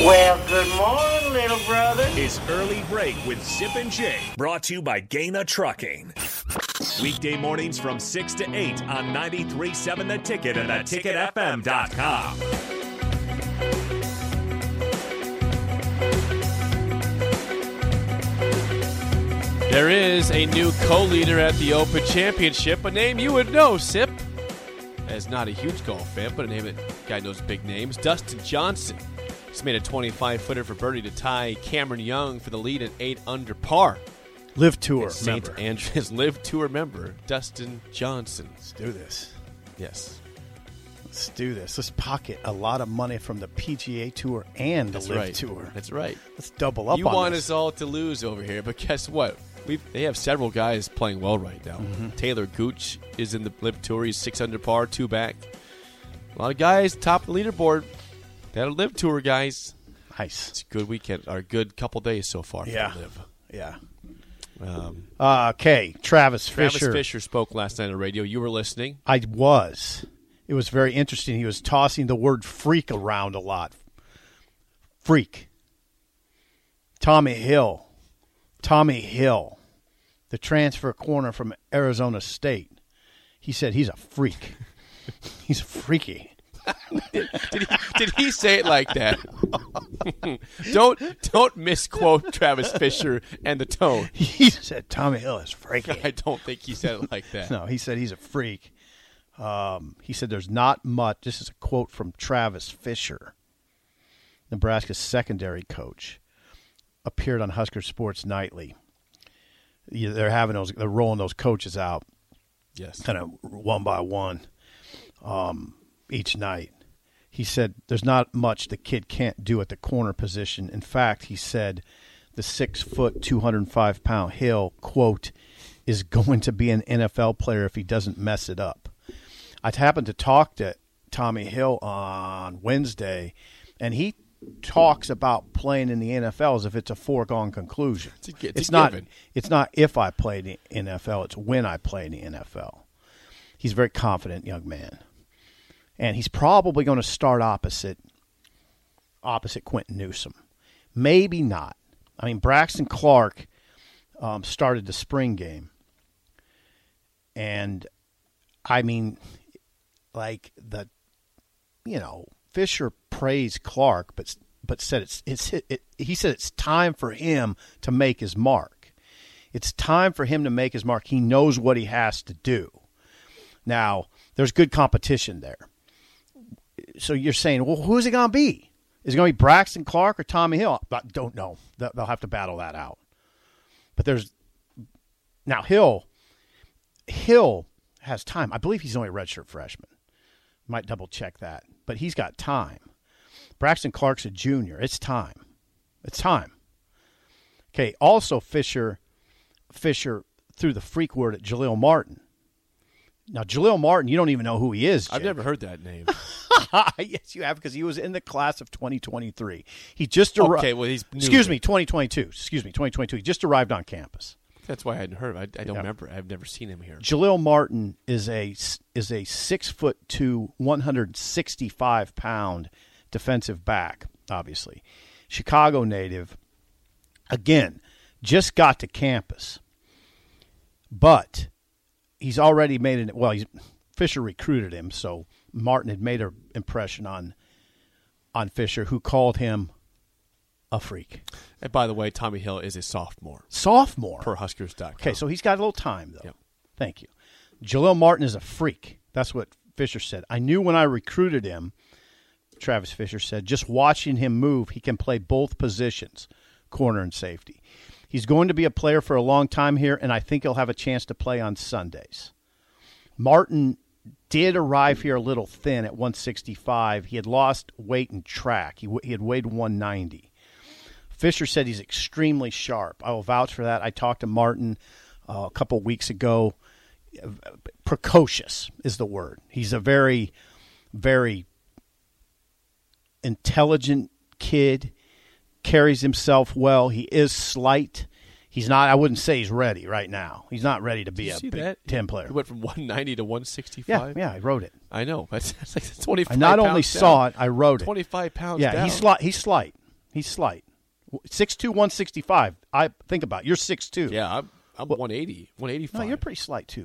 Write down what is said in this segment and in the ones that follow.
Well, good morning, little brother. It's Early Break with Sip and Jay, brought to you by Gana Trucking. Weekday mornings from 6 to 8 on 93.7 The Ticket and theticketfm.com. There is a new co-leader at the Open Championship, a name you would know, Sip. As not a huge golf fan, but a name that guy knows big names. Dustin Johnson. He's made a 25-footer for birdie to tie Cameron Young for the lead at eight under par. LIV Tour. St. Andrews LIV Tour member Dustin Johnson. Let's do this. Yes, Let's do this. Let's pocket a lot of money from the PGA Tour and that's the LIV right. Tour. That's right. Let's double up you want this. us all to lose over here, but guess what? We they have several guys playing well right now. Mm-hmm. Taylor Gooch is in the LIV Tour. He's six under par, two back. A lot of guys top of the leaderboard. That LIV Tour guys. Nice. It's a good weekend, or a good couple days so far. Yeah. LIV. Yeah. Um, Uh, okay, Travis Travis Fisher. Fisher spoke last night on the radio. You were listening. I was. It was very interesting. He was tossing the word freak around a lot. Freak. Tommy Hill. Tommy Hill, the transfer corner from Arizona State. He said he's a freak. he's freaky. Did he, did he say it like that? don't don't misquote Travis Fisher and the tone. He said Tommy Hill is freaky. I don't think he said it like that. No, he said he's a freak. Um, he said there's not much. This is a quote from Travis Fisher, Nebraska's secondary coach, appeared on Husker Sports Nightly. They're having those. They're rolling those coaches out Yes. kind of one by one um, each night. He said there's not much the kid can't do at the corner position. In fact, he said the six foot, 205 pound Hill, quote, is going to be an NFL player if he doesn't mess it up. I happened to talk to Tommy Hill on Wednesday, and he talks about playing in the NFL as if it's a foregone conclusion. It's a it's a not. given. It's not if I play in the NFL. It's when I play in the NFL. He's a very confident young man, and he's probably going to start opposite opposite Quentin Newsom. Maybe not. I mean, Braxton Clark um, started the spring game, and I mean, like the, you know, Fisher praised Clark, but but said it's it's it, he said it's time for him to make his mark. It's time for him to make his mark. He knows what he has to do. Now, there's good competition there. So you're saying, well, who's it going to be? Is it going to be Braxton Clark or Tommy Hill? I don't know. They'll have to battle that out. But there's now Hill. Hill has time. I believe he's only a redshirt freshman. Might double check that, but he's got time. Braxton Clark's a junior. It's time. It's time. Okay. Also, Fisher, Fisher threw the freak word at Jaleel Martin. Now, Jaleel Martin, you don't even know who he is. I've never heard that name. yes, you have because he was in the class of 2023. He just arrived. Okay, well, he's excuse me, 2022. Excuse me, 2022. He just arrived on campus. That's why I hadn't heard. of it. I, I don't Yeah. remember. I've never seen him here. Jalil Martin is a is a six foot two, 165 pound defensive back. Obviously, Chicago native. Again, just got to campus, but he's already made an well. He's, Fisher recruited him, so Martin had made an impression on on Fisher, who called him a freak. And by the way, Tommy Hill is a sophomore Sophomore. per Huskers.com. Okay, so he's got a little time though. Yep. Thank you. Jalil Martin is a freak. That's what Fisher said. I knew when I recruited him. Travis Fisher said, just watching him move, he can play both positions, corner and safety. He's going to be a player for a long time here, and I think he'll have a chance to play on Sundays. Martin did arrive here a little thin at 165. He had lost weight in track. He, he had weighed 190. Fisher said he's extremely sharp. I will vouch for that. I talked to Martin uh, a couple weeks ago. Precocious is the word. He's a very, very intelligent kid. Carries himself well. He is slight. He's not. I wouldn't say he's ready right now. He's not ready to be a Big that? Ten player. He went from 190 to 165. yeah. yeah, I wrote it. I know. That's, that's like 25 I not only pounds saw it, I wrote it. 25 pounds Yeah, down. he's slight. He's slight. He's slight. Six two, one sixty five. I think about it. you're six two. Yeah, I'm, I'm 180, 185. No, you're pretty slight too.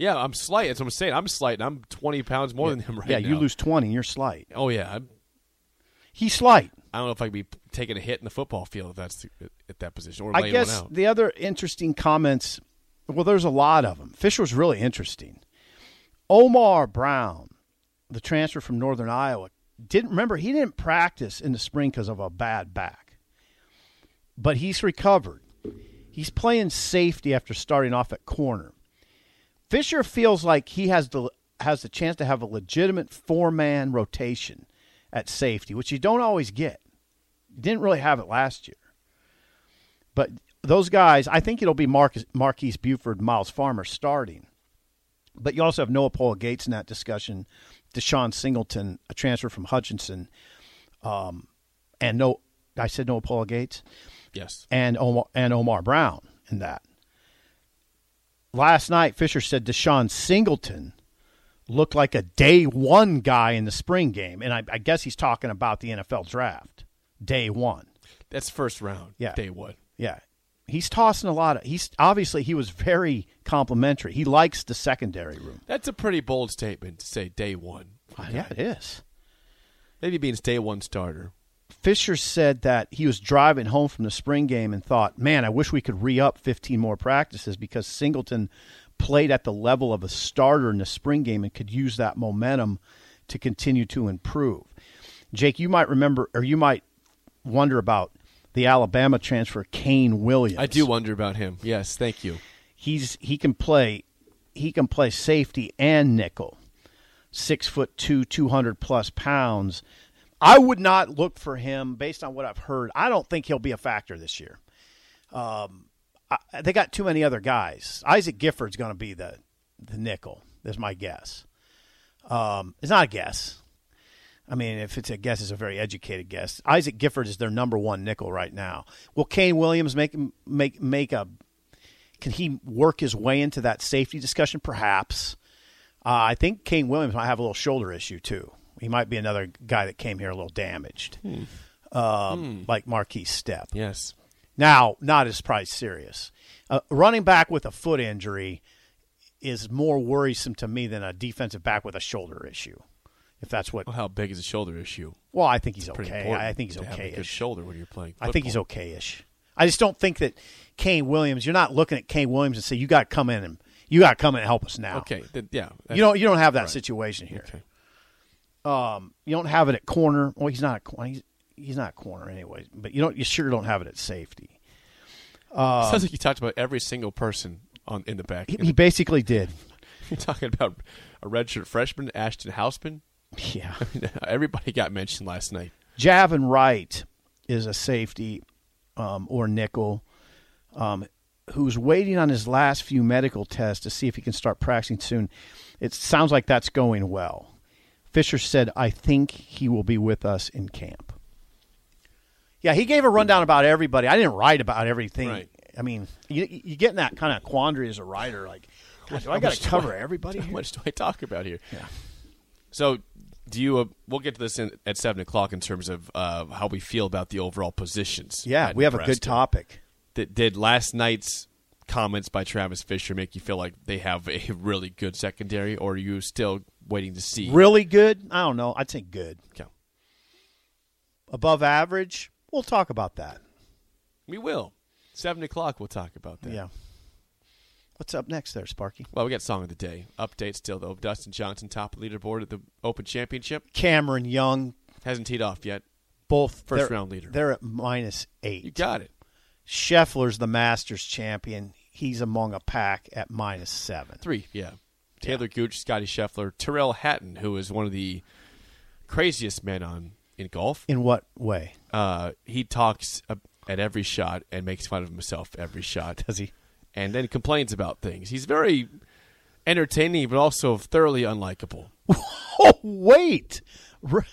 Yeah, I'm slight. That's what I'm saying. I'm slight, and I'm 20 pounds more than him right yeah, now. you lose twenty, you're slight. Oh, yeah. I'm, He's slight. I don't know if I could be taking a hit in the football field if that's at that position or I guess the other interesting comments. Well, there's a lot of them. Fisher was really interesting. Omar Brown, the transfer from Northern Iowa, didn't remember he didn't practice in the spring because of a bad back, but he's recovered. He's playing safety after starting off at corner. Fisher feels like he has the has the chance to have a legitimate four man rotation at safety, which you don't always get. You didn't really have it last year. But those guys, I think it'll be Marcus, Marquise Buford, Myles Farmer starting. But you also have Noa Pola-Gates in that discussion, DeShon Singleton, a transfer from Hutchinson, um, and no, I said Noa Pola-Gates yes. and Omar and Omar Brown in that. Last night, Fisher said DeShon Singleton looked like a day one guy in the spring game, and I, I guess he's talking about the NFL draft, day one. That's first round. Yeah. Day one. Yeah, he's tossing a lot of. He's obviously he was very complimentary. He likes the secondary room. That's a pretty bold statement to say day one. Ah, yeah, it is. Maybe means day one starter. Fisher said that he was driving home from the spring game and thought, man, I wish we could re up 15 more practices because Singleton played at the level of a starter in the spring game and could use that momentum to continue to improve. Jake, you might remember, or you might wonder about the Alabama transfer, Kaine Williams. I do wonder about him. Yes, thank you. He's he can play he can play safety and nickel. Six foot two, two hundred plus pounds. I would not look for him based on what I've heard. I don't think he'll be a factor this year. Um, I, they got too many other guys. Isaac Gifford's going to be the the nickel. Is my guess. Um, it's not a guess. I mean, if it's a guess, it's a very educated guess. Isaac Gifford is their number one nickel right now. Will Kaine Williams make make make a? Can he work his way into that safety discussion? Perhaps. Uh, I think Kaine Williams might have a little shoulder issue too. He might be another guy that came here a little damaged, um, like Markese Stepp. Yes. Now, not as probably serious. Uh, running back with a foot injury is more worrisome to me than a defensive back with a shoulder issue. If that's what. Well, how big is a shoulder issue? Well, I think he's Pretty okay. I think he's a good shoulder when you're playing. I think he's football. okay-ish. I just don't think that Kaine Williams. You're not looking at Kaine Williams and say you got to come in and you got to come in and help us now. Okay. Then, yeah. You don't. You don't have that right. situation here. Okay. Um, you don't have it at corner. Well, he's not a corner. He's, he's not corner anyway. But you don't you sure don't have it at safety. Sounds like you talked about every single person on in the back. He, he basically did. You're talking about a redshirt freshman, Ashton Hausmann. Yeah. Everybody got mentioned last night. Javin Wright is a safety um, or nickel um, who's waiting on his last few medical tests to see if he can start practicing soon. It sounds like that's going well. Fisher said, I think he will be with us in camp. Yeah, he gave a rundown about everybody. I didn't write about everything. Right. I mean, you, you get in that kind of quandary as a writer. Like, God, do I got to cover I- everybody? How here? much do I talk about here? Yeah. So, do you? Uh, we'll get to this in, at seven o'clock in terms of uh, how we feel about the overall positions. Yeah, we have a good topic. Did, did last night's comments by Travis Fisher make you feel like they have a really good secondary, or are you still waiting to see? Really good? I don't know. I'd say good. Okay. Above average? We'll talk about that. We will. Seven o'clock. We'll talk about that. Yeah. What's up next there, Sparky? Well, we got song of the day. Update still though. Dustin Johnson top leaderboard at the Open Championship Cameron Young, hasn't teed off yet. both First round leader. They're at minus eight. You got it. Scheffler's the Masters champion. He's among a pack at minus seven. Three, yeah. Taylor Gooch, Scotty Scheffler, Tyrrell Hatton, who is one of the craziest men on in golf. In what way Uh, he talks uh, at every shot and makes fun of himself every shot, does he? and then complains about things. He's very entertaining, but also thoroughly unlikable. Oh wait,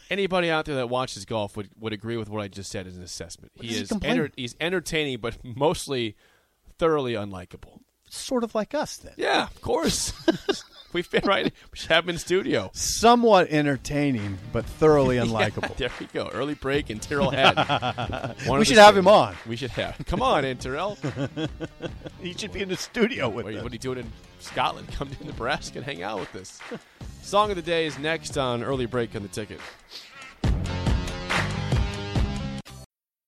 Anybody out there that watches golf would, would agree with what I just said as an assessment. He does he is enter- he's entertaining, but mostly thoroughly unlikable. sort of like us then. Yeah, of course. we fit right. We should have him in studio. Somewhat entertaining, but thoroughly unlikable. there we go. Early break and Tyrrell Hatton. One We should have him on. We should have. Come on in, Tyrrell. he should be in the studio with What, us. what are you doing in Scotland? Come to Nebraska and hang out with us. Song of the day is next on early break on the ticket.